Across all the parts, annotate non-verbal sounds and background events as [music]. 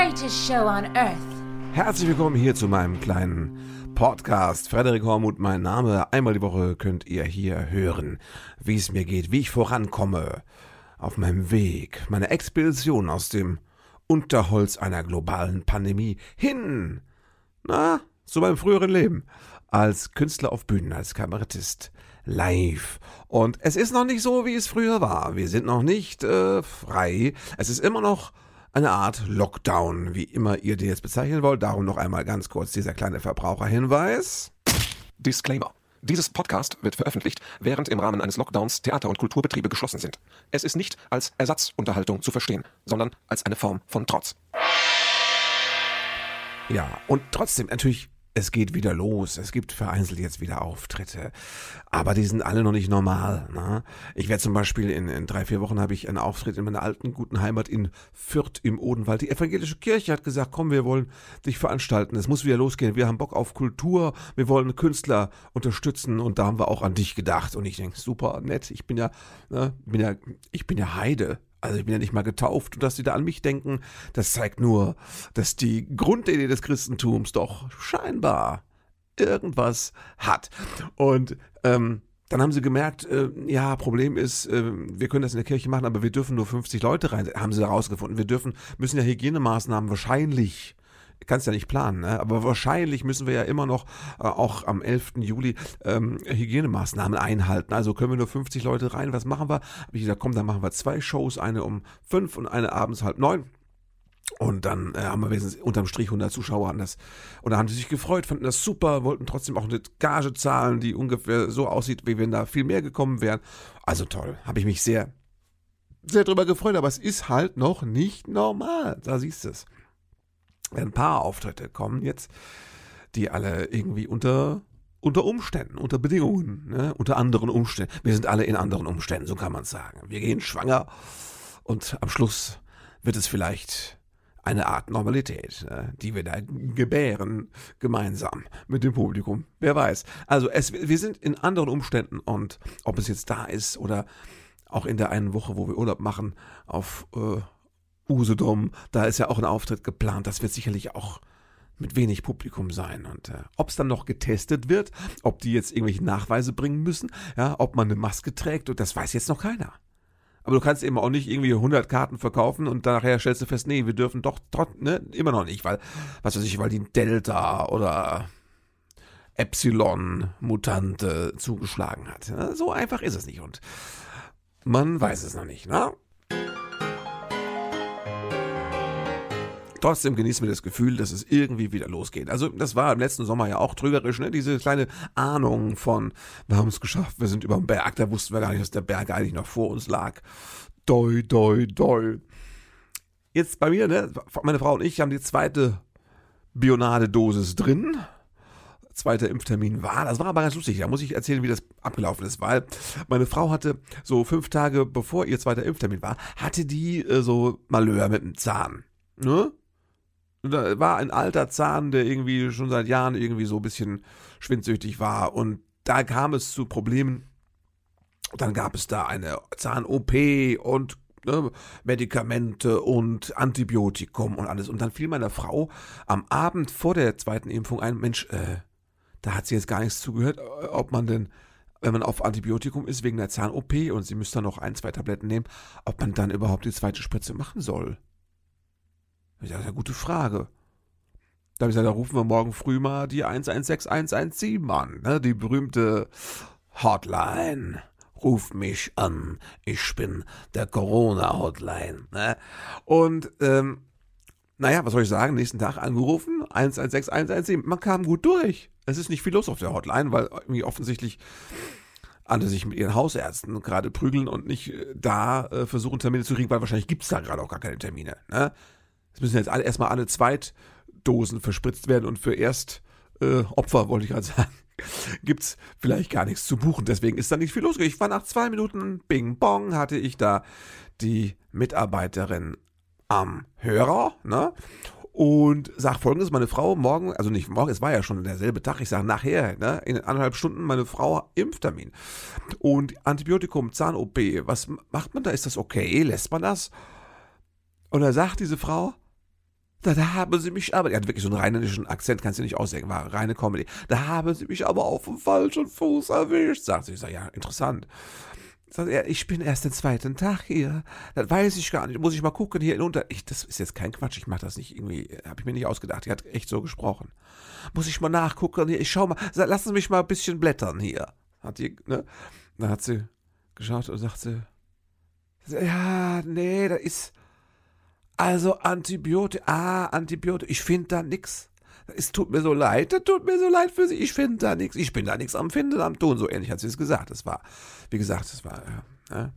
greatest show on earth. Herzlich willkommen hier zu meinem kleinen Podcast. Frederik Hormuth, mein Name. Einmal die Woche könnt ihr hier hören, wie es mir geht, wie ich vorankomme auf meinem Weg, meine Expedition aus dem Unterholz einer globalen Pandemie hin, na, zu meinem früheren Leben als Künstler auf Bühnen, als Kabarettist, live. Und es ist noch nicht so, wie es früher war. Wir sind noch nicht äh, frei. Es ist immer noch eine Art Lockdown, wie immer ihr den jetzt bezeichnen wollt. Darum noch einmal ganz kurz dieser kleine Verbraucherhinweis. Disclaimer. Dieses Podcast wird veröffentlicht, während im Rahmen eines Lockdowns Theater- und Kulturbetriebe geschlossen sind. Es ist nicht als Ersatzunterhaltung zu verstehen, sondern als eine Form von Trotz. Ja, und trotzdem natürlich es geht wieder los. Es gibt vereinzelt jetzt wieder Auftritte. Aber die sind alle noch nicht normal. Ne? Ich werde zum Beispiel in, in drei, vier Wochen habe ich einen Auftritt in meiner alten guten Heimat in Fürth im Odenwald. Die evangelische Kirche hat gesagt, komm, wir wollen dich veranstalten. Es muss wieder losgehen. Wir haben Bock auf Kultur. Wir wollen Künstler unterstützen. Und da haben wir auch an dich gedacht. Und ich denke, super nett. Ich bin ja, ne, bin ja, ich bin ja Heide. Also ich bin ja nicht mal getauft und dass sie da an mich denken, das zeigt nur, dass die Grundidee des Christentums doch scheinbar irgendwas hat. Und ähm, dann haben sie gemerkt, äh, ja, Problem ist, äh, wir können das in der Kirche machen, aber wir dürfen nur 50 Leute rein, haben sie herausgefunden. Wir dürfen, müssen ja Hygienemaßnahmen wahrscheinlich kannst ja nicht planen, ne? aber wahrscheinlich müssen wir ja immer noch äh, auch am 11. Juli ähm, Hygienemaßnahmen einhalten. Also können wir nur 50 Leute rein. Was machen wir? Habe ich gesagt, komm, dann machen wir zwei Shows, eine um fünf und eine abends halb neun. Und dann äh, haben wir wenigstens unterm Strich 100 Zuschauer an das. Und da haben sie sich gefreut, fanden das super, wollten trotzdem auch eine Gage zahlen, die ungefähr so aussieht, wie wenn da viel mehr gekommen wären. Also toll, habe ich mich sehr, sehr drüber gefreut, aber es ist halt noch nicht normal. Da siehst du es ein paar Auftritte kommen jetzt, die alle irgendwie unter unter Umständen, unter Bedingungen, ne? unter anderen Umständen. Wir sind alle in anderen Umständen, so kann man sagen. Wir gehen schwanger und am Schluss wird es vielleicht eine Art Normalität, ne? die wir da gebären, gemeinsam mit dem Publikum. Wer weiß. Also es, wir sind in anderen Umständen und ob es jetzt da ist oder auch in der einen Woche, wo wir Urlaub machen, auf äh, Usedom, da ist ja auch ein Auftritt geplant. Das wird sicherlich auch mit wenig Publikum sein. Und äh, ob es dann noch getestet wird, ob die jetzt irgendwelche Nachweise bringen müssen, ja, ob man eine Maske trägt, das weiß jetzt noch keiner. Aber du kannst eben auch nicht irgendwie 100 Karten verkaufen und nachher stellst du fest, nee, wir dürfen doch trotz, ne, immer noch nicht, weil, was weiß ich, weil die Delta oder Epsilon-Mutante zugeschlagen hat. So einfach ist es nicht und man weiß es noch nicht, ne? Trotzdem genießen wir das Gefühl, dass es irgendwie wieder losgeht. Also das war im letzten Sommer ja auch trügerisch, ne? diese kleine Ahnung von, wir haben es geschafft, wir sind über dem Berg, da wussten wir gar nicht, dass der Berg eigentlich noch vor uns lag. Doi, doi, doi. Jetzt bei mir, ne, meine Frau und ich haben die zweite Bionade-Dosis drin. Zweiter Impftermin war. Das war aber ganz lustig. Da muss ich erzählen, wie das abgelaufen ist, weil meine Frau hatte so fünf Tage bevor ihr zweiter Impftermin war, hatte die äh, so Malheur mit dem Zahn. Ne? Da war ein alter Zahn, der irgendwie schon seit Jahren irgendwie so ein bisschen schwindsüchtig war. Und da kam es zu Problemen. Dann gab es da eine Zahn-OP und ne, Medikamente und Antibiotikum und alles. Und dann fiel meiner Frau am Abend vor der zweiten Impfung ein, Mensch, äh, da hat sie jetzt gar nichts zugehört, äh, ob man denn, wenn man auf Antibiotikum ist wegen der Zahn-OP und sie müsste dann noch ein, zwei Tabletten nehmen, ob man dann überhaupt die zweite Spritze machen soll. Ich dachte, eine gute Frage. Da habe ich gesagt, da rufen wir morgen früh mal die 116117 an, ne? die berühmte Hotline. Ruf mich an, ich bin der Corona-Hotline. Ne? Und ähm, naja, was soll ich sagen? Nächsten Tag angerufen, 116117. Man kam gut durch. Es ist nicht viel los auf der Hotline, weil irgendwie offensichtlich alle sich mit ihren Hausärzten gerade prügeln und nicht äh, da äh, versuchen, Termine zu kriegen, weil wahrscheinlich gibt's da gerade auch gar keine Termine. Ne? Es müssen jetzt alle, erstmal alle Zweitdosen verspritzt werden und für Erstopfer, äh, wollte ich gerade sagen, [laughs] gibt's vielleicht gar nichts zu buchen. Deswegen ist da nicht viel los. Ich war nach zwei Minuten, bing bong, hatte ich da die Mitarbeiterin am Hörer, ne? Und sag folgendes, meine Frau morgen, also nicht morgen, es war ja schon derselbe Tag, ich sage nachher, ne, in anderthalb Stunden meine Frau Impftermin. Und Antibiotikum, Zahn-OP, was macht man da? Ist das okay? Lässt man das? Und da sagt diese Frau, da, da haben sie mich aber, die hat wirklich so einen rheinländischen Akzent, kannst du nicht ausdenken, war reine Comedy. Da haben sie mich aber auf dem falschen Fuß erwischt, sagt sie. Ich sage, ja, interessant. Sagt er, ich bin erst den zweiten Tag hier. Das weiß ich gar nicht. Muss ich mal gucken hier hinunter. Ich, das ist jetzt kein Quatsch. Ich mache das nicht irgendwie. Habe ich mir nicht ausgedacht. Die hat echt so gesprochen. Muss ich mal nachgucken hier. Ich schau mal. Lassen Sie mich mal ein bisschen blättern hier. Hat die, ne? Dann hat sie geschaut und sagte, ja, nee, da ist, also Antibiotika, ah, Antibiotika, ich finde da nix. Es tut mir so leid, das tut mir so leid für Sie, ich finde da nichts, ich bin da nichts am Finden, am Tun, so ähnlich hat sie es gesagt. Das war, wie gesagt, das war, äh,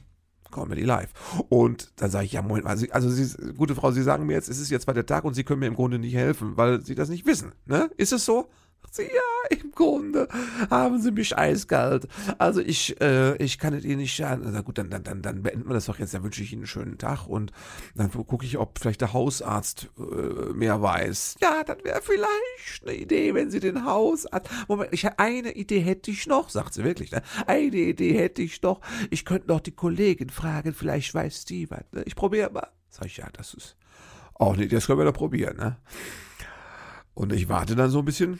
Comedy Live. Und dann sage ich, ja, Moment mal, also Sie, gute Frau, Sie sagen mir jetzt, es ist jetzt zweiter Tag und Sie können mir im Grunde nicht helfen, weil Sie das nicht wissen, ne? Ist es so? Ja, im Grunde haben sie mich eiskalt. Also ich, äh, ich kann es Ihnen nicht schaden. Na gut, dann, dann, dann, dann beenden wir das doch jetzt. Dann wünsche ich Ihnen einen schönen Tag und dann gucke ich, ob vielleicht der Hausarzt äh, mehr weiß. Ja, das wäre vielleicht eine Idee, wenn Sie den Hausarzt. Moment, ich, eine Idee hätte ich noch, sagt sie wirklich. Ne? Eine Idee hätte ich noch. Ich könnte noch die Kollegin fragen, vielleicht weiß die was. Ne? Ich probiere mal. Sag ich, ja, das ist auch nicht, das können wir doch probieren. Ne? Und ich warte dann so ein bisschen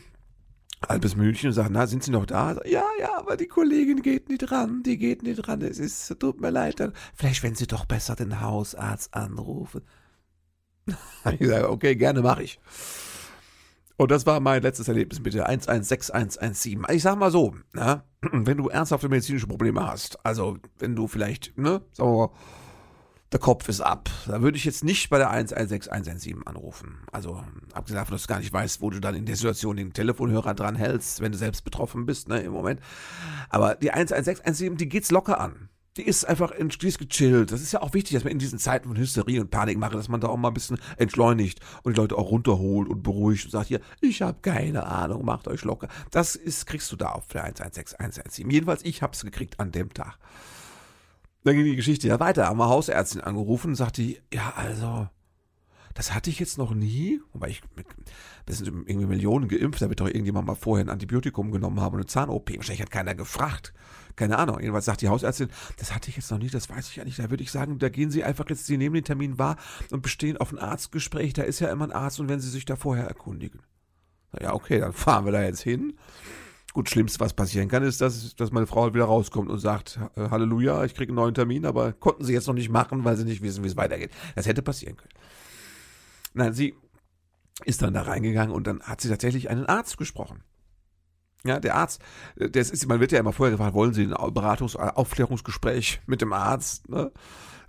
halbes München und sagt, na, sind Sie noch da? Ja, ja, aber die Kollegin geht nicht ran, die geht nicht ran, es ist, tut mir leid, vielleicht wenn Sie doch besser den Hausarzt anrufen. [laughs] ich sage, okay, gerne mache ich. Und das war mein letztes Erlebnis mit der 116117. Ich sag mal so, na, [clears throat] wenn du ernsthafte medizinische Probleme hast, also wenn du vielleicht, ne, sagen wir mal, der Kopf ist ab. Da würde ich jetzt nicht bei der 116117 anrufen. Also, abgesehen davon, dass du gar nicht weißt, wo du dann in der Situation den Telefonhörer dran hältst, wenn du selbst betroffen bist, ne, im Moment. Aber die 11617, die geht's locker an. Die ist einfach, die ist gechillt. Das ist ja auch wichtig, dass man in diesen Zeiten von Hysterie und Panik mache, dass man da auch mal ein bisschen entschleunigt und die Leute auch runterholt und beruhigt und sagt hier, ich habe keine Ahnung, macht euch locker. Das ist, kriegst du da auf der 116117. Jedenfalls, ich hab's gekriegt an dem Tag. Dann ging die Geschichte ja weiter. Haben wir Hausärztin angerufen und sagte, ja, also, das hatte ich jetzt noch nie, wobei ich mit, das sind irgendwie Millionen geimpft, damit doch irgendjemand mal vorher ein Antibiotikum genommen habe und eine Zahn-OP. Wahrscheinlich hat keiner gefragt. Keine Ahnung. Jedenfalls sagt die Hausärztin, das hatte ich jetzt noch nie, das weiß ich ja nicht. Da würde ich sagen, da gehen Sie einfach jetzt, Sie nehmen den Termin wahr und bestehen auf ein Arztgespräch. Da ist ja immer ein Arzt und wenn Sie sich da vorher erkundigen. Ja, okay, dann [laughs] fahren wir da jetzt hin. Gut, schlimmste, was passieren kann, ist, dass, dass meine Frau halt wieder rauskommt und sagt, äh, Halleluja, ich kriege einen neuen Termin, aber konnten sie jetzt noch nicht machen, weil sie nicht wissen, wie es weitergeht. Das hätte passieren können. Nein, sie ist dann da reingegangen und dann hat sie tatsächlich einen Arzt gesprochen. Ja, der Arzt, äh, das ist, man wird ja immer vorher gefragt, wollen Sie ein Beratungs-, Aufklärungsgespräch mit dem Arzt, ne?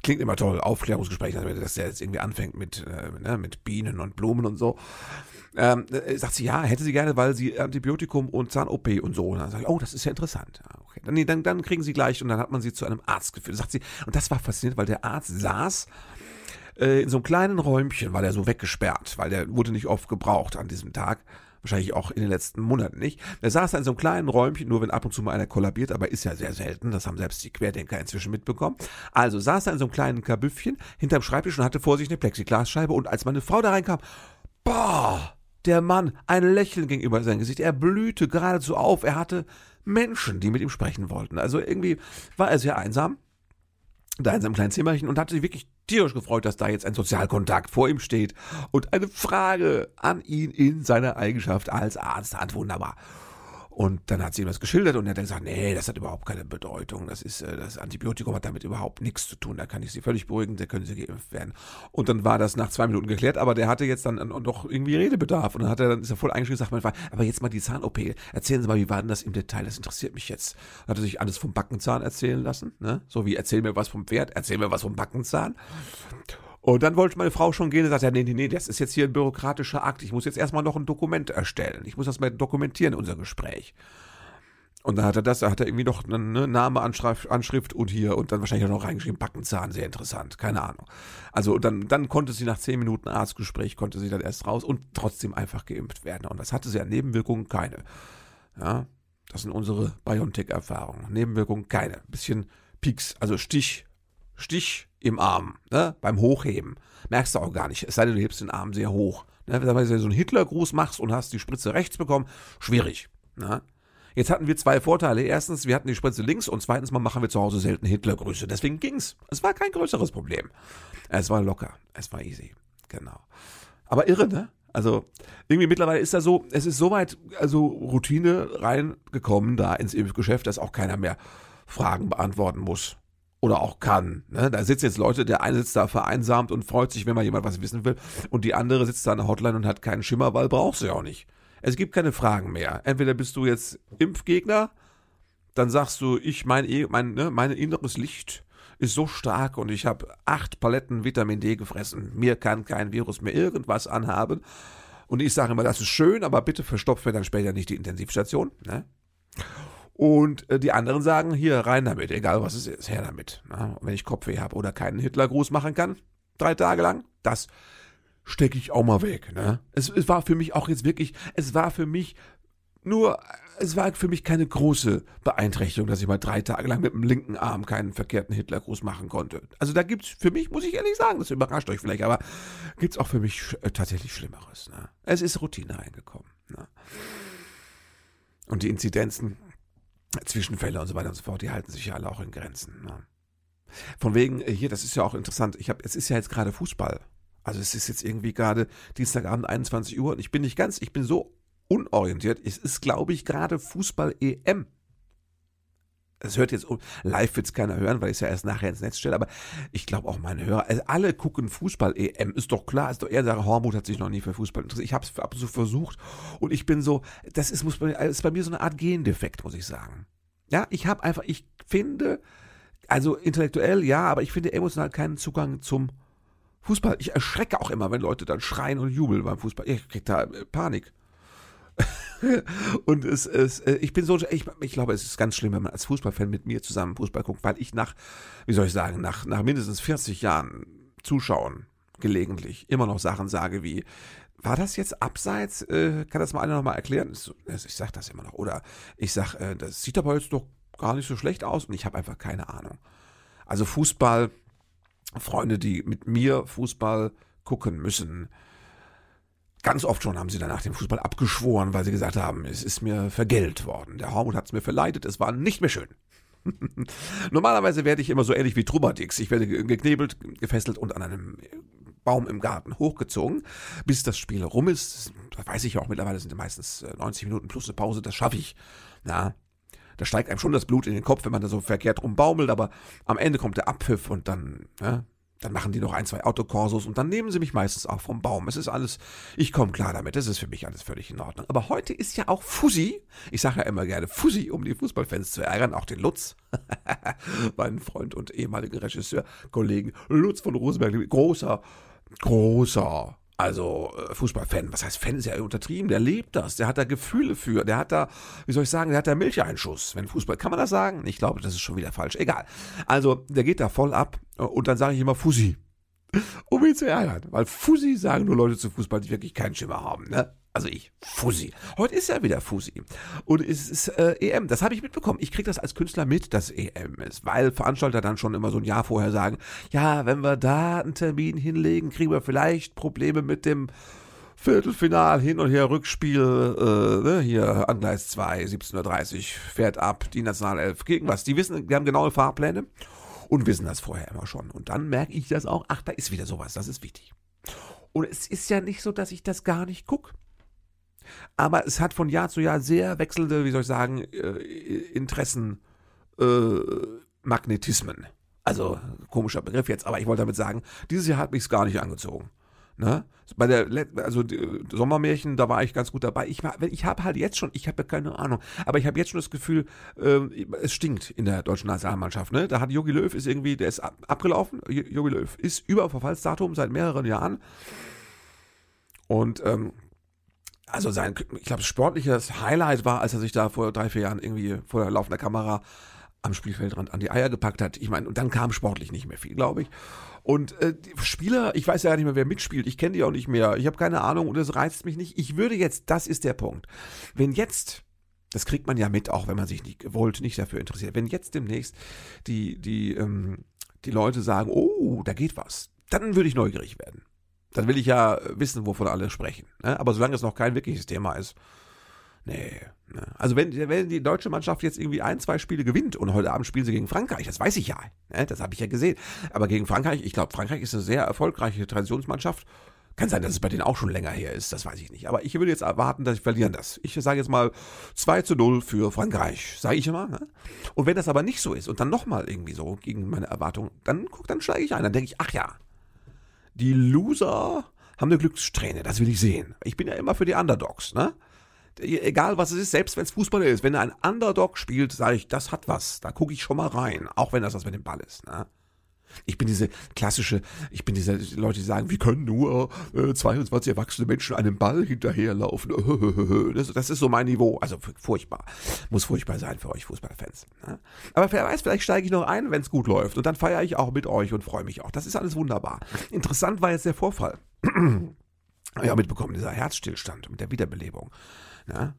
Klingt immer toll, Aufklärungsgespräch, dass der jetzt irgendwie anfängt mit, äh, ne, mit Bienen und Blumen und so. Ähm, äh, sagt sie, ja, hätte sie gerne, weil sie Antibiotikum und Zahn-OP und so. Und dann sage ich, oh, das ist ja interessant. Ja, okay. Dann, dann, dann kriegen sie gleich und dann hat man sie zu einem Arzt geführt. Sagt sie, und das war faszinierend, weil der Arzt saß äh, in so einem kleinen Räumchen, war der so weggesperrt, weil der wurde nicht oft gebraucht an diesem Tag. Wahrscheinlich auch in den letzten Monaten nicht. Der saß da in so einem kleinen Räumchen, nur wenn ab und zu mal einer kollabiert, aber ist ja sehr selten. Das haben selbst die Querdenker inzwischen mitbekommen. Also saß er in so einem kleinen Kabüffchen hinterm Schreibtisch und hatte vor sich eine Plexiglasscheibe. Und als meine Frau da reinkam, boah, der Mann, ein Lächeln ging über sein Gesicht. Er blühte geradezu auf. Er hatte Menschen, die mit ihm sprechen wollten. Also irgendwie war er sehr einsam. Da in seinem kleinen Zimmerchen und hatte sich wirklich tierisch gefreut, dass da jetzt ein Sozialkontakt vor ihm steht und eine Frage an ihn in seiner Eigenschaft als Arzt hat. Wunderbar. Und dann hat sie ihm das geschildert und er hat dann gesagt, nee, das hat überhaupt keine Bedeutung. Das ist, äh, das Antibiotikum hat damit überhaupt nichts zu tun. Da kann ich sie völlig beruhigen, da können sie geimpft werden. Und dann war das nach zwei Minuten geklärt, aber der hatte jetzt dann doch irgendwie Redebedarf. Und dann hat er dann, ist er voll eingeschrieben und sagt, aber jetzt mal die Zahn-OP. Erzählen Sie mal, wie war denn das im Detail? Das interessiert mich jetzt. Hat er sich alles vom Backenzahn erzählen lassen, ne? So wie, erzähl mir was vom Pferd, erzähl mir was vom Backenzahn. Und dann wollte meine Frau schon gehen und sagte, nee, nee, nee, das ist jetzt hier ein bürokratischer Akt. Ich muss jetzt erstmal noch ein Dokument erstellen. Ich muss das mal dokumentieren, unser Gespräch. Und dann hat er das, da hat er irgendwie noch eine Name, Anschrift und hier und dann wahrscheinlich auch noch reingeschrieben, Backenzahn, sehr interessant, keine Ahnung. Also dann, dann konnte sie nach zehn Minuten Arztgespräch, konnte sie dann erst raus und trotzdem einfach geimpft werden. Und das hatte sie an Nebenwirkungen keine. Ja, das sind unsere BioNTech-Erfahrungen. Nebenwirkungen keine. Bisschen Pieks, also Stich, Stich im Arm, ne? beim Hochheben. Merkst du auch gar nicht, es sei denn, du hebst den Arm sehr hoch. Ne? Wenn du so einen Hitlergruß machst und hast die Spritze rechts bekommen, schwierig. Ne? Jetzt hatten wir zwei Vorteile. Erstens, wir hatten die Spritze links und zweitens mal machen wir zu Hause selten Hitlergrüße. Deswegen ging's. Es war kein größeres Problem. Es war locker. Es war easy. Genau. Aber irre, ne? Also irgendwie mittlerweile ist da so, es ist soweit also Routine reingekommen da ins Impfgeschäft, dass auch keiner mehr Fragen beantworten muss oder auch kann. Ne? Da sitzen jetzt Leute, der eine sitzt da vereinsamt und freut sich, wenn mal jemand was wissen will und die andere sitzt da an der Hotline und hat keinen Schimmer, weil braucht sie auch nicht. Es gibt keine Fragen mehr. Entweder bist du jetzt Impfgegner, dann sagst du, ich mein, mein, ne, mein inneres Licht ist so stark und ich habe acht Paletten Vitamin D gefressen. Mir kann kein Virus mehr irgendwas anhaben. Und ich sage immer, das ist schön, aber bitte verstopft mir dann später nicht die Intensivstation. Ne? Und äh, die anderen sagen, hier rein damit, egal was es ist, her damit. Ne? Und wenn ich Kopfweh habe oder keinen Hitlergruß machen kann, drei Tage lang, das stecke ich auch mal weg. Ne? Es, es war für mich auch jetzt wirklich, es war für mich nur, es war für mich keine große Beeinträchtigung, dass ich mal drei Tage lang mit dem linken Arm keinen verkehrten Hitlergruß machen konnte. Also da gibt's für mich, muss ich ehrlich sagen, das überrascht euch vielleicht, aber gibt's auch für mich äh, tatsächlich Schlimmeres. Ne? Es ist Routine reingekommen. Ne? Und die Inzidenzen, Zwischenfälle und so weiter und so fort, die halten sich ja alle auch in Grenzen. Ne? Von wegen, äh, hier, das ist ja auch interessant, ich habe, es ist ja jetzt gerade Fußball. Also es ist jetzt irgendwie gerade Dienstagabend 21 Uhr und ich bin nicht ganz, ich bin so unorientiert. Es ist, glaube ich, gerade Fußball-EM. Das hört jetzt, live wird es keiner hören, weil ich es ja erst nachher ins Netz stelle, aber ich glaube auch meine Hörer, also alle gucken Fußball-EM, ist doch klar, ist doch eher sagen, Hormut hat sich noch nie für Fußball interessiert. Ich habe es ab so versucht und ich bin so, das ist, muss, ist bei mir so eine Art Gendefekt, muss ich sagen. Ja, ich habe einfach, ich finde, also intellektuell ja, aber ich finde emotional keinen Zugang zum Fußball. Ich erschrecke auch immer, wenn Leute dann schreien und jubeln beim Fußball. Ich kriege da äh, Panik. [laughs] und es, es, äh, ich bin so, ich, ich glaube, es ist ganz schlimm, wenn man als Fußballfan mit mir zusammen Fußball guckt, weil ich nach, wie soll ich sagen, nach, nach mindestens 40 Jahren Zuschauen gelegentlich immer noch Sachen sage wie, war das jetzt abseits? Äh, kann das mal einer nochmal erklären? Ich sag das immer noch. Oder ich sag, äh, das sieht aber jetzt doch gar nicht so schlecht aus und ich habe einfach keine Ahnung. Also Fußball, Freunde, die mit mir Fußball gucken müssen, Ganz oft schon haben sie dann nach dem Fußball abgeschworen, weil sie gesagt haben, es ist mir vergällt worden. Der Hormut hat es mir verleidet, es war nicht mehr schön. [laughs] Normalerweise werde ich immer so ähnlich wie Trubadix. Ich werde geknebelt, gefesselt und an einem Baum im Garten hochgezogen, bis das Spiel rum ist. Das weiß ich ja auch mittlerweile, sind meistens 90 äh, Minuten plus eine Pause, das schaffe ich. Na, da steigt einem schon das Blut in den Kopf, wenn man da so verkehrt rumbaumelt, aber am Ende kommt der Abpfiff und dann ja, dann machen die noch ein, zwei Autokorsos und dann nehmen sie mich meistens auch vom Baum. Es ist alles, ich komme klar damit, das ist für mich alles völlig in Ordnung. Aber heute ist ja auch Fussi, ich sage ja immer gerne Fussi, um die Fußballfans zu ärgern, auch den Lutz, [laughs] meinen Freund und ehemaligen Regisseur, Kollegen Lutz von Rosenberg, großer, großer also äh, Fußballfan, was heißt Fan, ist ja untertrieben, der lebt das, der hat da Gefühle für, der hat da, wie soll ich sagen, der hat da Milcheinschuss, wenn Fußball, kann man das sagen? Ich glaube, das ist schon wieder falsch, egal. Also, der geht da voll ab äh, und dann sage ich immer Fussi, [laughs] um ihn zu ärgern, weil Fussi sagen nur Leute zu Fußball, die wirklich keinen Schimmer haben, ne? Also ich, Fusi. Heute ist ja wieder Fusi. Und es ist äh, EM, das habe ich mitbekommen. Ich kriege das als Künstler mit, dass EM ist, weil Veranstalter dann schon immer so ein Jahr vorher sagen, ja, wenn wir da einen Termin hinlegen, kriegen wir vielleicht Probleme mit dem Viertelfinal, hin und her Rückspiel, äh, ne, hier an Gleis 2, 17.30 Uhr, fährt ab, die Nationalelf gegen was. Die wissen, die haben genaue Fahrpläne und wissen das vorher immer schon. Und dann merke ich das auch, ach, da ist wieder sowas, das ist wichtig. Und es ist ja nicht so, dass ich das gar nicht gucke. Aber es hat von Jahr zu Jahr sehr wechselnde, wie soll ich sagen, äh, Interessen, äh, Magnetismen. Also komischer Begriff jetzt, aber ich wollte damit sagen, dieses Jahr hat mich es gar nicht angezogen. Ne? Bei der also Sommermärchen, da war ich ganz gut dabei. Ich, ich habe halt jetzt schon, ich habe ja keine Ahnung, aber ich habe jetzt schon das Gefühl, äh, es stinkt in der deutschen Nationalmannschaft. Ne? Da hat Jogi Löw ist irgendwie, der ist abgelaufen. Jogi Löw ist über Verfallsdatum seit mehreren Jahren. Und ähm, also sein, ich glaube, sportliches Highlight war, als er sich da vor drei, vier Jahren irgendwie vor der laufenden Kamera am Spielfeldrand an die Eier gepackt hat. Ich meine, und dann kam sportlich nicht mehr viel, glaube ich. Und äh, Spieler, ich weiß ja nicht mehr, wer mitspielt. Ich kenne die auch nicht mehr. Ich habe keine Ahnung und es reizt mich nicht. Ich würde jetzt, das ist der Punkt. Wenn jetzt, das kriegt man ja mit, auch wenn man sich nicht gewollt, nicht dafür interessiert. Wenn jetzt demnächst die, die, ähm, die Leute sagen, oh, da geht was, dann würde ich neugierig werden. Dann will ich ja wissen, wovon alle sprechen. Ne? Aber solange es noch kein wirkliches Thema ist, Nee. Ne? Also wenn, wenn die deutsche Mannschaft jetzt irgendwie ein, zwei Spiele gewinnt und heute Abend spielen sie gegen Frankreich, das weiß ich ja, ne? das habe ich ja gesehen. Aber gegen Frankreich, ich glaube, Frankreich ist eine sehr erfolgreiche Traditionsmannschaft. Kann sein, dass es bei denen auch schon länger her ist, das weiß ich nicht. Aber ich würde jetzt erwarten, dass sie verlieren das. Ich sage jetzt mal 2 zu 0 für Frankreich, sage ich immer. Ne? Und wenn das aber nicht so ist und dann nochmal irgendwie so gegen meine Erwartung, dann guck, dann steige ich ein. Dann denke ich, ach ja, die Loser haben eine Glückssträhne, das will ich sehen. Ich bin ja immer für die Underdogs, ne? egal was es ist, selbst wenn es Fußball ist, wenn ein Underdog spielt, sage ich, das hat was. Da gucke ich schon mal rein, auch wenn das was mit dem Ball ist. Ne? Ich bin diese klassische, ich bin diese Leute, die sagen, wie können nur äh, 22 erwachsene Menschen einem Ball hinterherlaufen. [laughs] Das, das ist so mein Niveau. Also furchtbar. Muss furchtbar sein für euch Fußballfans. Ne? Aber wer weiß, vielleicht steige ich noch ein, wenn es gut läuft. Und dann feiere ich auch mit euch und freue mich auch. Das ist alles wunderbar. Interessant war jetzt der Vorfall. [clears throat] ja, mitbekommen, dieser Herzstillstand mit der Wiederbelebung. Ja?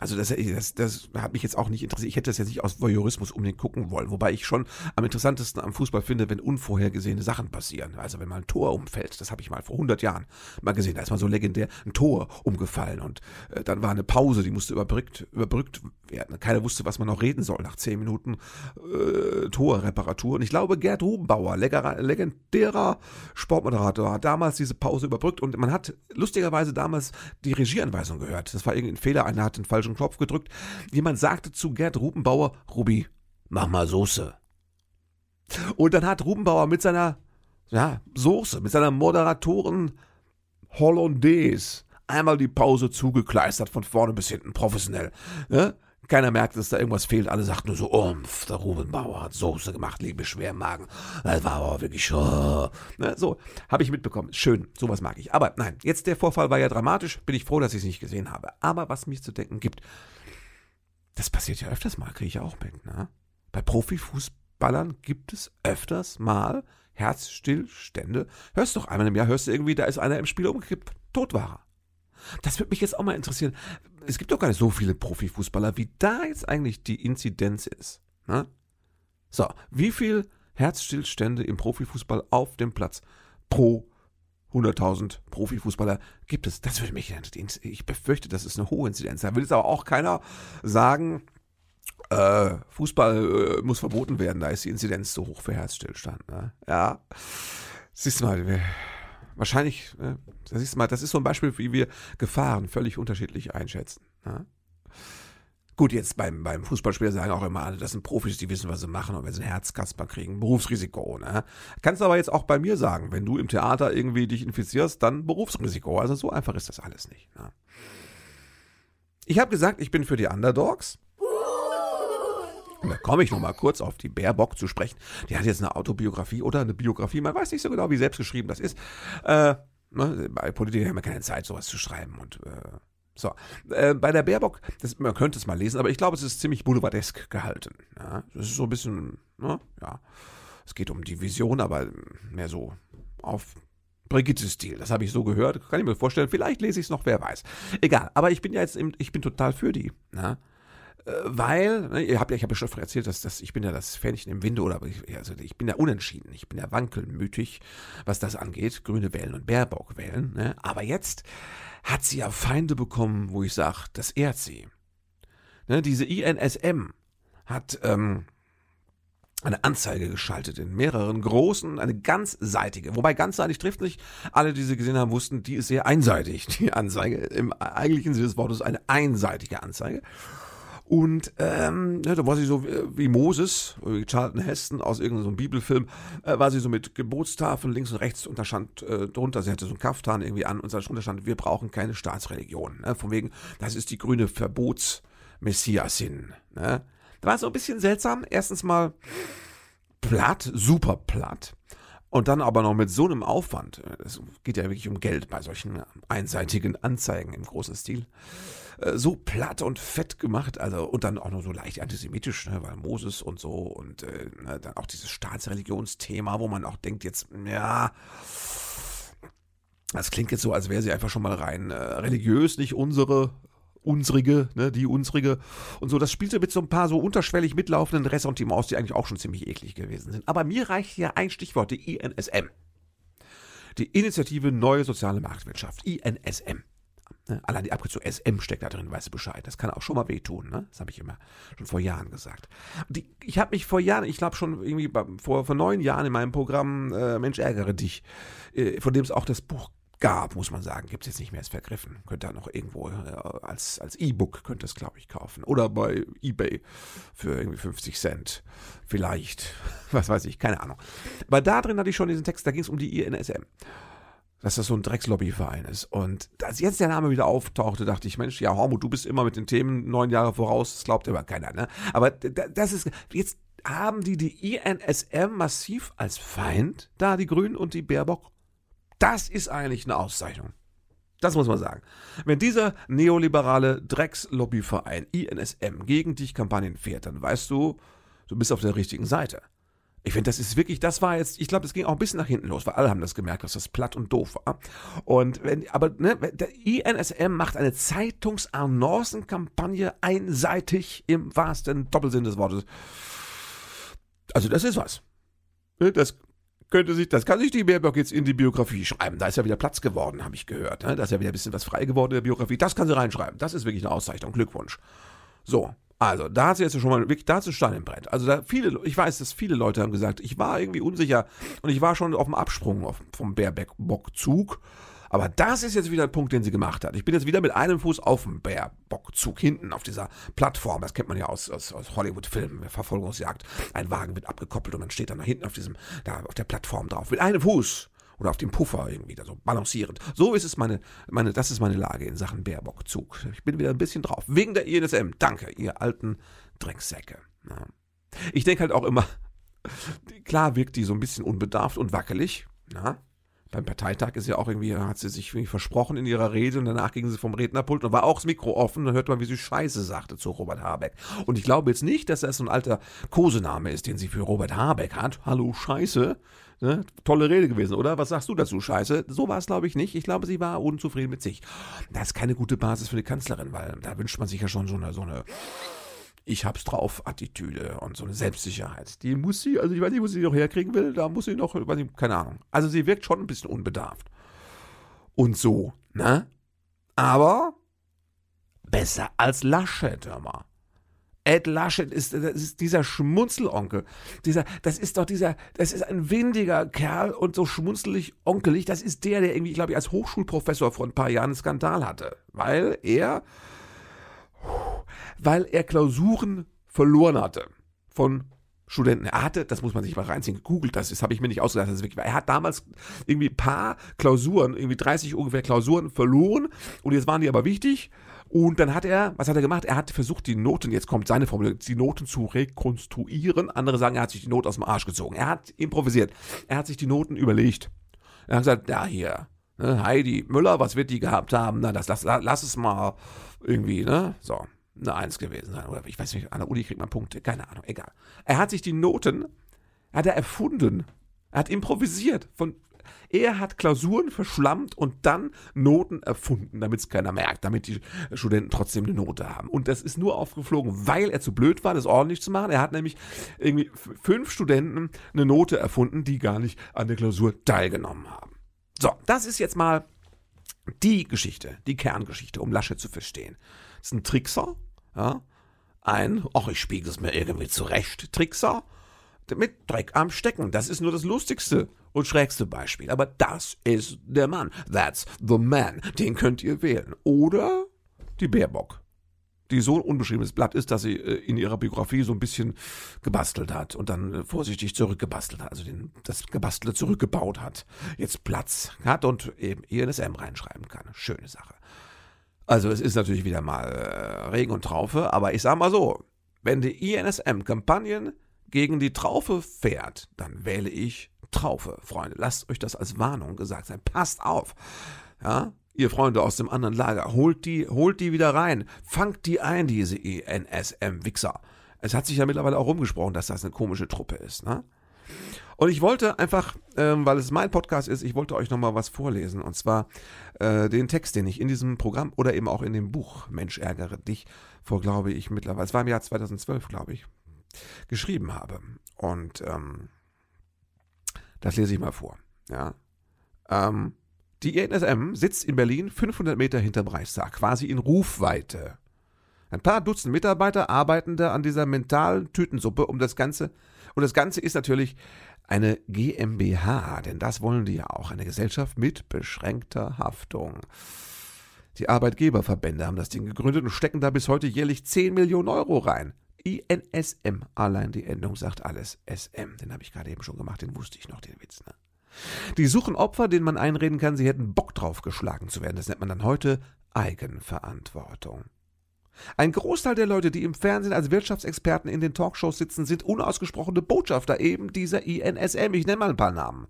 Also das, das, das hat mich jetzt auch nicht interessiert. Ich hätte das jetzt nicht aus Voyeurismus unbedingt gucken wollen. Wobei ich schon am interessantesten am Fußball finde, wenn unvorhergesehene Sachen passieren. Also wenn mal ein Tor umfällt. Das habe ich mal vor 100 Jahren mal gesehen. Da ist mal so legendär ein Tor umgefallen. Und äh, dann war eine Pause, die musste überbrückt, überbrückt. Keiner wusste, was man noch reden soll nach 10 Minuten äh, Torreparatur. Und ich glaube, Gerd Rubenbauer, legendärer Sportmoderator, hat damals diese Pause überbrückt. Und man hat lustigerweise damals die Regieanweisung gehört. Das war irgendwie ein Fehler. Einer hat den falschen falschen Knopf gedrückt. Jemand sagte zu Gerd Rubenbauer, Rubi, mach mal Soße. Und dann hat Rubenbauer mit seiner ja, Soße, mit seiner Moderatoren Hollandaise einmal die Pause zugekleistert, von vorne bis hinten, professionell. Ne? Keiner merkte, dass da irgendwas fehlt. Alle sagten nur so, umpf, der Rubenbauer hat Soße gemacht, liebe Schwermagen. Das war aber wirklich schon. Ne, so, habe ich mitbekommen. Schön, sowas mag ich. Aber nein, jetzt der Vorfall war ja dramatisch. Bin ich froh, dass ich es nicht gesehen habe. Aber was mich zu denken gibt, das passiert ja öfters mal, kriege ich auch mit. Ne? Bei Profifußballern gibt es öfters mal Herzstillstände. Hörst doch einmal im Jahr, hörst du irgendwie, da ist einer im Spiel umgekippt, tot war er. Das würde mich jetzt auch mal interessieren. Es gibt doch gar nicht so viele Profifußballer, wie da jetzt eigentlich die Inzidenz ist. Ne? So, wie viel Herzstillstände im Profifußball auf dem Platz pro 100.000 Profifußballer gibt es? Das würde mich interessieren. Ich befürchte, das ist eine hohe Inzidenz. Da will jetzt aber auch keiner sagen, äh, Fußball äh, muss verboten werden, da ist die Inzidenz so hoch für Herzstillstand. Ne? Ja, siehst du mal, wahrscheinlich, äh, das ist mal, das ist so ein Beispiel, wie wir Gefahren völlig unterschiedlich einschätzen. Ja? Gut, jetzt beim, beim Fußballspieler sagen auch immer alle, das sind Profis, die wissen, was sie machen und wenn sie ein Herzkasper kriegen, Berufsrisiko. Ne? Kannst du aber jetzt auch bei mir sagen, wenn du im Theater irgendwie dich infizierst, dann Berufsrisiko. Also so einfach ist das alles nicht. Ne? Ich habe gesagt, ich bin für die Underdogs. Da komme ich noch mal kurz auf die Baerbock zu sprechen. Die hat jetzt eine Autobiografie oder eine Biografie, man weiß nicht so genau, wie selbstgeschrieben das ist. Äh, ne, bei Politikern haben wir keine Zeit, sowas zu schreiben. Und äh, so, äh, bei der Baerbock, das, man könnte es mal lesen, aber ich glaube, es ist ziemlich boulevardesk gehalten. Ja? Das ist so ein bisschen, ne, ja, es geht um die Vision, aber mehr so auf Brigitte-Stil. Das habe ich so gehört, kann ich mir vorstellen. Vielleicht lese ich es noch, wer weiß. Egal, aber ich bin ja jetzt, im, ich bin total für die. Ne? Weil, ne, ihr habt ja, ich habe ja schon erzählt, dass, dass ich bin ja das Fähnchen im Winde oder ich, also ich bin ja unentschieden, ich bin ja wankelmütig, was das angeht, Grüne wählen und Baerbock wählen. Ne? Aber jetzt hat sie ja Feinde bekommen, wo ich sage, das ehrt sie. Ne, diese INSM hat ähm, eine Anzeige geschaltet in mehreren großen, eine ganzseitige. Wobei ganzseitig trifft nicht. Alle, die sie gesehen haben, wussten, die ist sehr einseitig. Die Anzeige im eigentlichen Sinne des Wortes eine einseitige Anzeige. Und ähm, ja, da war sie so wie, Moses, wie Charlton Heston aus irgendeinem Bibelfilm, äh, war sie so mit Gebotstafeln links und rechts und da stand äh, drunter, sie hatte so einen Kaftan irgendwie an und da stand, wir brauchen keine Staatsreligion. Ne? Von wegen, das ist die grüne Verbotsmessiasin. Ne? Da war so ein bisschen seltsam. Erstens mal platt, super platt. Und dann aber noch mit so einem Aufwand. Es geht ja wirklich um Geld bei solchen einseitigen Anzeigen im großen Stil. Äh, so platt und fett gemacht, also und dann auch noch so leicht antisemitisch, ne, weil Moses und so und äh, ne, dann auch dieses Staatsreligionsthema, wo man auch denkt jetzt, ja, das klingt jetzt so, als wäre sie einfach schon mal rein äh, religiös, nicht unsere unsrige, ne, die unsrige und so. Das spielte mit so ein paar so unterschwellig mitlaufenden Ressentiments, die eigentlich auch schon ziemlich eklig gewesen sind. Aber mir reicht ja ein Stichwort, die INSM. Die Initiative Neue Soziale Marktwirtschaft, INSM. Ne? Allein die Abkürzung SM steckt da drin, weißt du Bescheid. Das kann auch schon mal wehtun, ne? Das habe ich immer schon vor Jahren gesagt. Die, ich habe mich vor Jahren, ich glaube schon irgendwie vor, vor neun Jahren in meinem Programm äh, Mensch ärgere dich, äh, von dem es auch das Buch gab, muss man sagen. Gibt es jetzt nicht mehr, ist vergriffen. Könnt ihr noch irgendwo äh, als, als E-Book, könnt ihr es, glaube ich, kaufen. Oder bei Ebay für irgendwie 50 Cent. Vielleicht. [laughs] Was weiß ich, keine Ahnung. Aber da drin hatte ich schon diesen Text, da ging es um die INSM dass das so ein Dreckslobbyverein ist. Und als jetzt der Name wieder auftauchte, dachte ich, Mensch, ja, Hormut, du bist immer mit den Themen neun Jahre voraus, das glaubt aber keiner, ne? Aber das ist, jetzt haben die die INSM massiv als Feind, da die Grünen und die Baerbock. Das ist eigentlich eine Auszeichnung. Das muss man sagen. Wenn dieser neoliberale Dreckslobbyverein INSM gegen dich Kampagnen fährt, dann weißt du, du bist auf der richtigen Seite. Ich finde, das ist wirklich, das war jetzt, ich glaube, das ging auch ein bisschen nach hinten los, weil alle haben das gemerkt, dass das platt und doof war. Und wenn, aber ne, der INSM macht eine Zeitungs-Annoncen-Kampagne einseitig im wahrsten Doppelsinn des Wortes. Also das ist was. Ne, das könnte sich, das kann sich die Baerbock jetzt in die Biografie schreiben. Da ist ja wieder Platz geworden, habe ich gehört. Ne? Da ist ja wieder ein bisschen was frei geworden in der Biografie. Das kann sie reinschreiben. Das ist wirklich eine Auszeichnung. Glückwunsch. So, also, da hat sie jetzt schon mal wirklich, da hat sie Stein im Brett. Also, da viele, ich weiß, dass viele Leute haben gesagt, ich war irgendwie unsicher und ich war schon auf dem Absprung auf, vom Bärbockzug. Aber das ist jetzt wieder ein Punkt, den sie gemacht hat. Ich bin jetzt wieder mit einem Fuß auf dem Bärbockzug hinten auf dieser Plattform. Das kennt man ja aus, aus, aus Hollywood-Filmen, Verfolgungsjagd. Ein Wagen wird abgekoppelt und man steht dann da hinten auf diesem, da auf der Plattform drauf. Mit einem Fuß oder auf dem Puffer irgendwie, so balancierend. So ist es meine, meine, das ist meine Lage in Sachen Baerbock-Zug. Ich bin wieder ein bisschen drauf. Wegen der INSM. Danke, ihr alten Drecksäcke. Ja. Ich denke halt auch immer, [laughs] klar wirkt die so ein bisschen unbedarft und wackelig. Na? Beim Parteitag ist ja auch irgendwie, hat sie sich irgendwie versprochen in ihrer Rede und danach ging sie vom Rednerpult und war auch das Mikro offen. Dann hört man, wie sie Scheiße sagte zu Robert Habeck. Und ich glaube jetzt nicht, dass das so ein alter Kosename ist, den sie für Robert Habeck hat. Hallo Scheiße. Ne? Tolle Rede gewesen, oder? Was sagst du dazu, Scheiße? So war es, glaube ich, nicht. Ich glaube, sie war unzufrieden mit sich. Das ist keine gute Basis für eine Kanzlerin, weil da wünscht man sich ja schon so eine, so eine ich hab's drauf Attitüde und so eine Selbstsicherheit. Die muss sie, also ich weiß nicht, wo sie die noch herkriegen will, da muss sie noch, weiß ich, keine Ahnung. Also sie wirkt schon ein bisschen unbedarft. Und so, ne? Aber besser als Laschet, hör mal. Ed Laschet ist, das ist dieser Schmunzelonkel. Dieser, das ist doch dieser, das ist ein windiger Kerl und so schmunzelig onkelig. Das ist der, der irgendwie, glaube ich, als Hochschulprofessor vor ein paar Jahren einen Skandal hatte. Weil er, weil er Klausuren verloren hatte. Von Studenten. Er hatte, das muss man sich mal reinziehen, gegoogelt, das, das habe ich mir nicht ausgedacht, das ist wirklich, er hat damals irgendwie ein paar Klausuren, irgendwie 30 ungefähr Klausuren verloren und jetzt waren die aber wichtig und dann hat er, was hat er gemacht? Er hat versucht, die Noten, jetzt kommt seine Formel, die Noten zu rekonstruieren. Andere sagen, er hat sich die Note aus dem Arsch gezogen. Er hat improvisiert. Er hat sich die Noten überlegt. Er hat gesagt, ja, hier, ne, Heidi Müller, was wird die gehabt haben? Na, das, lass, lass es mal irgendwie, ne? So, eine Eins gewesen sein. Oder ich weiß nicht, an der Uni kriegt man Punkte. Keine Ahnung, egal. Er hat sich die Noten, hat er erfunden. Er hat improvisiert von er hat Klausuren verschlammt und dann Noten erfunden, damit es keiner merkt, damit die Studenten trotzdem eine Note haben. Und das ist nur aufgeflogen, weil er zu blöd war, das ordentlich zu machen. Er hat nämlich irgendwie fünf Studenten eine Note erfunden, die gar nicht an der Klausur teilgenommen haben. So, das ist jetzt mal die Geschichte, die Kerngeschichte, um Lasche zu verstehen. Das ist ein Trickser, ja, ein, ach, ich spiegel es mir irgendwie zurecht, Trickser mit Dreck am Stecken. Das ist nur das Lustigste und schrägste Beispiel. Aber das ist der Mann. That's the man. Den könnt ihr wählen. Oder die Baerbock. Die so ein unbeschriebenes Blatt ist, dass sie äh, in ihrer Biografie so ein bisschen gebastelt hat und dann äh, vorsichtig zurückgebastelt hat, also den, das Gebastelte zurückgebaut hat, jetzt Platz hat und eben INSM reinschreiben kann. Schöne Sache. Also es ist natürlich wieder mal äh, Regen und Traufe, aber ich sag mal so, wenn die INSM Kampagnen gegen die Traufe fährt, dann wähle ich Traufe, Freunde. Lasst euch das als Warnung gesagt sein. Passt auf. Ja, ihr Freunde aus dem anderen Lager, holt die, holt die wieder rein. Fangt die ein, diese ENSM-Wichser. Es hat sich ja mittlerweile auch rumgesprochen, dass das eine komische Truppe ist. Ne? Und ich wollte einfach, ähm, weil es mein Podcast ist, ich wollte euch nochmal was vorlesen. Und zwar äh, den Text, den ich in diesem Programm oder eben auch in dem Buch Mensch ärgere dich vor, glaube ich, mittlerweile, es war im Jahr 2012, glaube ich, geschrieben habe. Und ähm, das lese ich mal vor. Ja. Ähm, Die INSM sitzt in Berlin 500 Meter hinterm Reichstag, quasi in Rufweite. Ein paar Dutzend Mitarbeiter arbeiten da an dieser mentalen Tütensuppe um das Ganze. Und das Ganze ist natürlich eine GmbH, denn das wollen die ja auch, eine Gesellschaft mit beschränkter Haftung. Die Arbeitgeberverbände haben das Ding gegründet und stecken da bis heute jährlich 10 Millionen Euro rein. INSM, allein die Endung sagt alles. SM, den habe ich gerade eben schon gemacht, den wusste ich noch, den Witz. Ne? Die suchen Opfer, denen man einreden kann, sie hätten Bock drauf geschlagen zu werden. Das nennt man dann heute Eigenverantwortung. Ein Großteil der Leute, die im Fernsehen als Wirtschaftsexperten in den Talkshows sitzen, sind unausgesprochene Botschafter eben dieser INSM. Ich nenne mal ein paar Namen.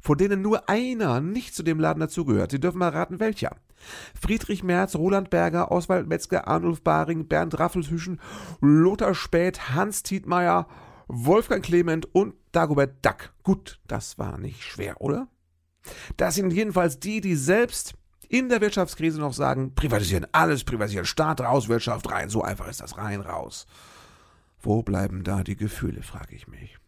Von denen nur einer nicht zu dem Laden dazugehört. Sie dürfen mal raten, welcher. Friedrich Merz, Roland Berger, Oswald Metzger, Arnulf Baring, Bernd Raffelsüschen, Lothar Späth, Hans Tietmeier, Wolfgang Clement und Dagobert Duck. Gut, das war nicht schwer, oder? Das sind jedenfalls die, die selbst in der Wirtschaftskrise noch sagen, privatisieren alles, privatisieren Staat raus, Wirtschaft rein, so einfach ist das rein raus. Wo bleiben da die Gefühle, frage ich mich.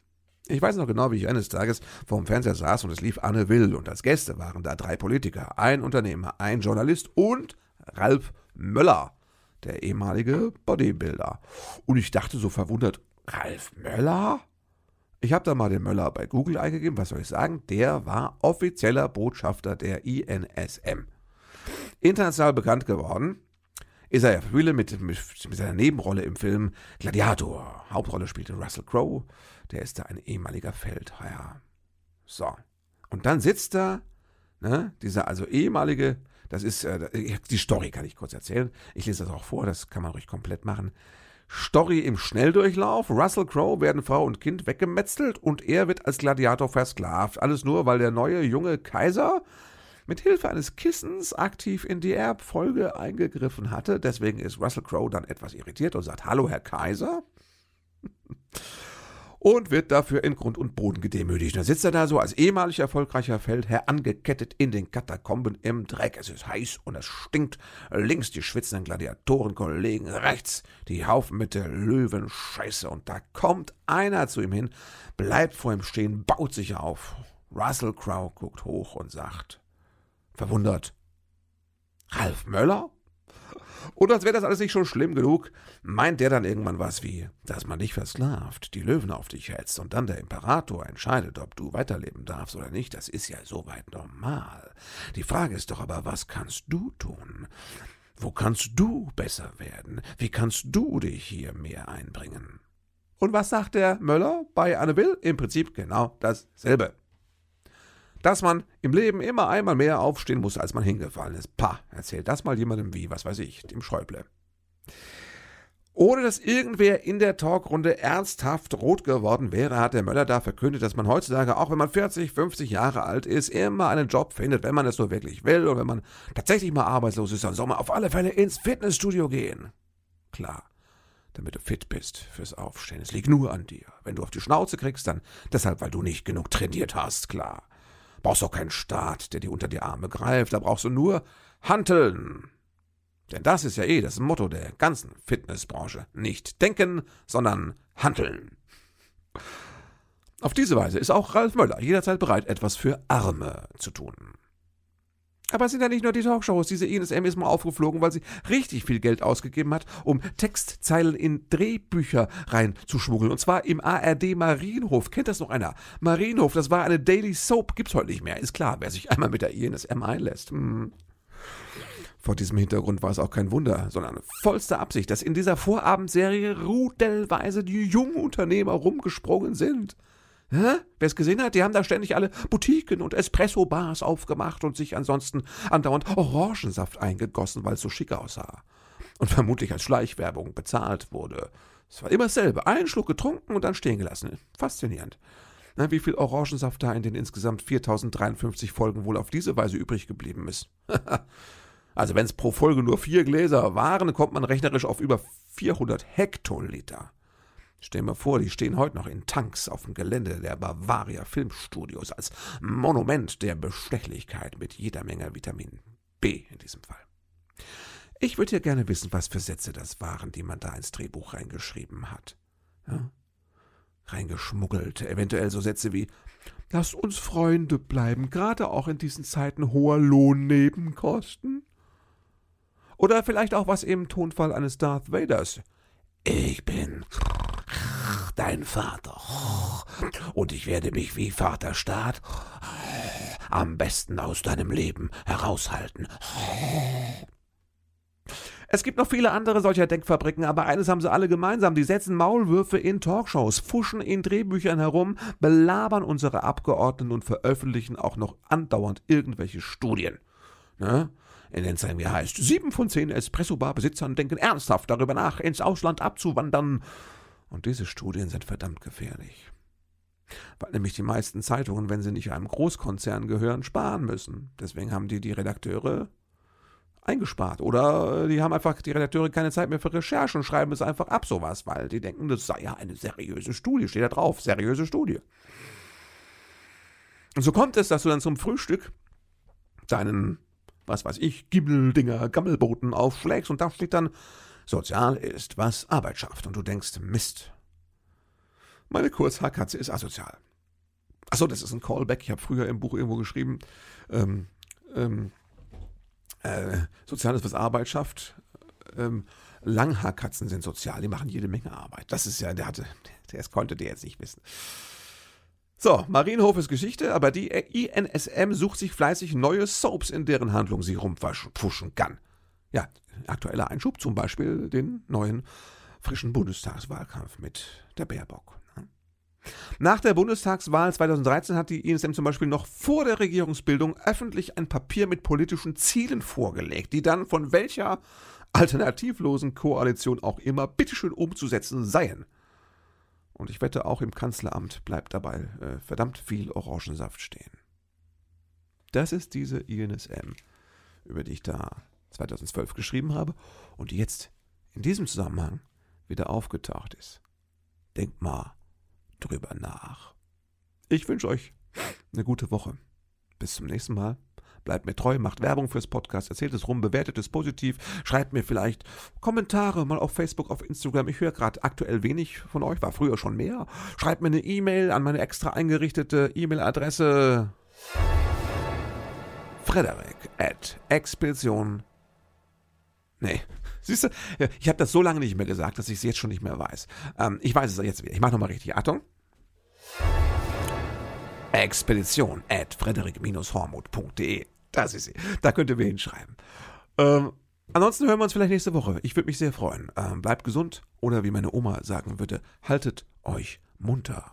Ich weiß noch genau, wie ich eines Tages vor dem Fernseher saß und es lief Anne Will und als Gäste waren da drei Politiker, ein Unternehmer, ein Journalist und Ralf Möller, der ehemalige Bodybuilder. Und ich dachte so verwundert, Ralf Möller? Ich habe da mal den Möller bei Google eingegeben, was soll ich sagen? Der war offizieller Botschafter der INSM. International bekannt geworden ist er ja für viele mit, mit, mit seiner Nebenrolle im Film Gladiator. Hauptrolle spielte Russell Crowe der ist da ein ehemaliger Feldherr. So. Und dann sitzt da, ne, dieser also ehemalige, das ist, äh, die Story kann ich kurz erzählen. Ich lese das auch vor, das kann man ruhig komplett machen. Story im Schnelldurchlauf. Russell Crowe werden Frau und Kind weggemetzelt und er wird als Gladiator versklavt. Alles nur, weil der neue junge Kaiser mit Hilfe eines Kissens aktiv in die Erbfolge eingegriffen hatte. Deswegen ist Russell Crowe dann etwas irritiert und sagt: Hallo, Herr Kaiser und wird dafür in Grund und Boden gedemütigt. Da sitzt er da so als ehemalig erfolgreicher Feldherr angekettet in den Katakomben im Dreck. Es ist heiß und es stinkt. Links die schwitzenden Gladiatorenkollegen, rechts die Haufen mit der Löwenscheiße. Und da kommt einer zu ihm hin, bleibt vor ihm stehen, baut sich auf. Russell Crowe guckt hoch und sagt, verwundert, Ralf Möller? Und als wäre das alles nicht schon schlimm genug, meint der dann irgendwann was wie, dass man dich versklavt, die Löwen auf dich hetzt und dann der Imperator entscheidet, ob du weiterleben darfst oder nicht. Das ist ja soweit normal. Die Frage ist doch aber, was kannst du tun? Wo kannst du besser werden? Wie kannst du dich hier mehr einbringen? Und was sagt der Möller bei Anne Will? Im Prinzip genau dasselbe dass man im Leben immer einmal mehr aufstehen muss, als man hingefallen ist. Pah, erzählt das mal jemandem wie, was weiß ich, dem Schäuble. Ohne dass irgendwer in der Talkrunde ernsthaft rot geworden wäre, hat der Möller da verkündet, dass man heutzutage, auch wenn man 40, 50 Jahre alt ist, immer einen Job findet, wenn man es nur wirklich will und wenn man tatsächlich mal arbeitslos ist, dann soll man auf alle Fälle ins Fitnessstudio gehen. Klar, damit du fit bist fürs Aufstehen. Es liegt nur an dir. Wenn du auf die Schnauze kriegst, dann deshalb, weil du nicht genug trainiert hast, klar brauchst auch keinen Staat, der dir unter die Arme greift, da brauchst du nur Hanteln. Denn das ist ja eh das Motto der ganzen Fitnessbranche. Nicht denken, sondern handeln. Auf diese Weise ist auch Ralf Möller jederzeit bereit, etwas für Arme zu tun. Aber es sind ja nicht nur die Talkshows. Diese INSM ist mal aufgeflogen, weil sie richtig viel Geld ausgegeben hat, um Textzeilen in Drehbücher reinzuschmuggeln. Und zwar im ARD Marienhof. Kennt das noch einer? Marienhof, das war eine Daily Soap. Gibt's heute nicht mehr. Ist klar, wer sich einmal mit der INSM einlässt. Hm. Vor diesem Hintergrund war es auch kein Wunder, sondern vollste Absicht, dass in dieser Vorabendserie rudelweise die jungen Unternehmer rumgesprungen sind. Wer es gesehen hat, die haben da ständig alle Boutiquen und Espresso-Bars aufgemacht und sich ansonsten andauernd Orangensaft eingegossen, weil es so schick aussah. Und vermutlich als Schleichwerbung bezahlt wurde. Es war immer dasselbe. Einen Schluck getrunken und dann stehen gelassen. Faszinierend. Na, wie viel Orangensaft da in den insgesamt 4053 Folgen wohl auf diese Weise übrig geblieben ist. [laughs] also wenn es pro Folge nur vier Gläser waren, kommt man rechnerisch auf über 400 Hektoliter. Stell mir vor, die stehen heute noch in Tanks auf dem Gelände der Bavaria Filmstudios als Monument der Bestechlichkeit mit jeder Menge Vitamin B in diesem Fall. Ich würde ja gerne wissen, was für Sätze das waren, die man da ins Drehbuch reingeschrieben hat. Ja? Reingeschmuggelt. Eventuell so Sätze wie lasst uns Freunde bleiben, gerade auch in diesen Zeiten hoher Lohnnebenkosten. Oder vielleicht auch was im Tonfall eines Darth Vaders. Ich bin dein Vater. Und ich werde mich wie Vaterstaat am besten aus deinem Leben heraushalten. Es gibt noch viele andere solcher Denkfabriken, aber eines haben sie alle gemeinsam. Die setzen Maulwürfe in Talkshows, fuschen in Drehbüchern herum, belabern unsere Abgeordneten und veröffentlichen auch noch andauernd irgendwelche Studien. Ne? In den es wie heißt, sieben von zehn Espresso-Bar-Besitzern denken ernsthaft darüber nach, ins Ausland abzuwandern. Und diese Studien sind verdammt gefährlich. Weil nämlich die meisten Zeitungen, wenn sie nicht einem Großkonzern gehören, sparen müssen. Deswegen haben die die Redakteure eingespart. Oder äh, die haben einfach, die Redakteure keine Zeit mehr für Recherche und schreiben es einfach ab, sowas, weil die denken, das sei ja eine seriöse Studie, steht da drauf, seriöse Studie. Und so kommt es, dass du dann zum Frühstück deinen, was weiß ich, Gimmeldinger, Gammelboten aufschlägst und da steht dann, sozial ist, was Arbeit schafft. Und du denkst, Mist. Meine Kurzhaarkatze ist asozial. Achso, das ist ein Callback. Ich habe früher im Buch irgendwo geschrieben, ähm, ähm, äh, Soziales, was Arbeit schafft. Ähm, Langhaarkatzen sind sozial, die machen jede Menge Arbeit. Das ist ja, der hatte, das konnte der jetzt nicht wissen. So, Marienhof ist Geschichte, aber die INSM sucht sich fleißig neue Soaps, in deren Handlung sie rumpfuschen kann. Ja, aktueller Einschub, zum Beispiel den neuen frischen Bundestagswahlkampf mit der Baerbock. Nach der Bundestagswahl 2013 hat die ISM zum Beispiel noch vor der Regierungsbildung öffentlich ein Papier mit politischen Zielen vorgelegt, die dann von welcher alternativlosen Koalition auch immer bitteschön umzusetzen seien. Und ich wette, auch im Kanzleramt bleibt dabei äh, verdammt viel Orangensaft stehen. Das ist diese INSM, über die ich da 2012 geschrieben habe und jetzt in diesem Zusammenhang wieder aufgetaucht ist. Denkt mal drüber nach. Ich wünsche euch eine gute Woche. Bis zum nächsten Mal. Bleibt mir treu, macht Werbung fürs Podcast, erzählt es rum, bewertet es positiv, schreibt mir vielleicht Kommentare mal auf Facebook, auf Instagram. Ich höre gerade aktuell wenig von euch, war früher schon mehr. Schreibt mir eine E-Mail an meine extra eingerichtete E-Mail-Adresse frederik at expedition. Nee, siehst du, ich habe das so lange nicht mehr gesagt, dass ich es jetzt schon nicht mehr weiß. Ähm, ich weiß es jetzt wieder. Ich mache nochmal richtig. Achtung. Expedition at frederik-hormuth.de. Das ist sie. Da könnt ihr mir hinschreiben. Ähm, ansonsten hören wir uns vielleicht nächste Woche. Ich würde mich sehr freuen. Ähm, bleibt gesund oder wie meine Oma sagen würde, haltet euch munter.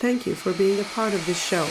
Thank you for being a part of this show.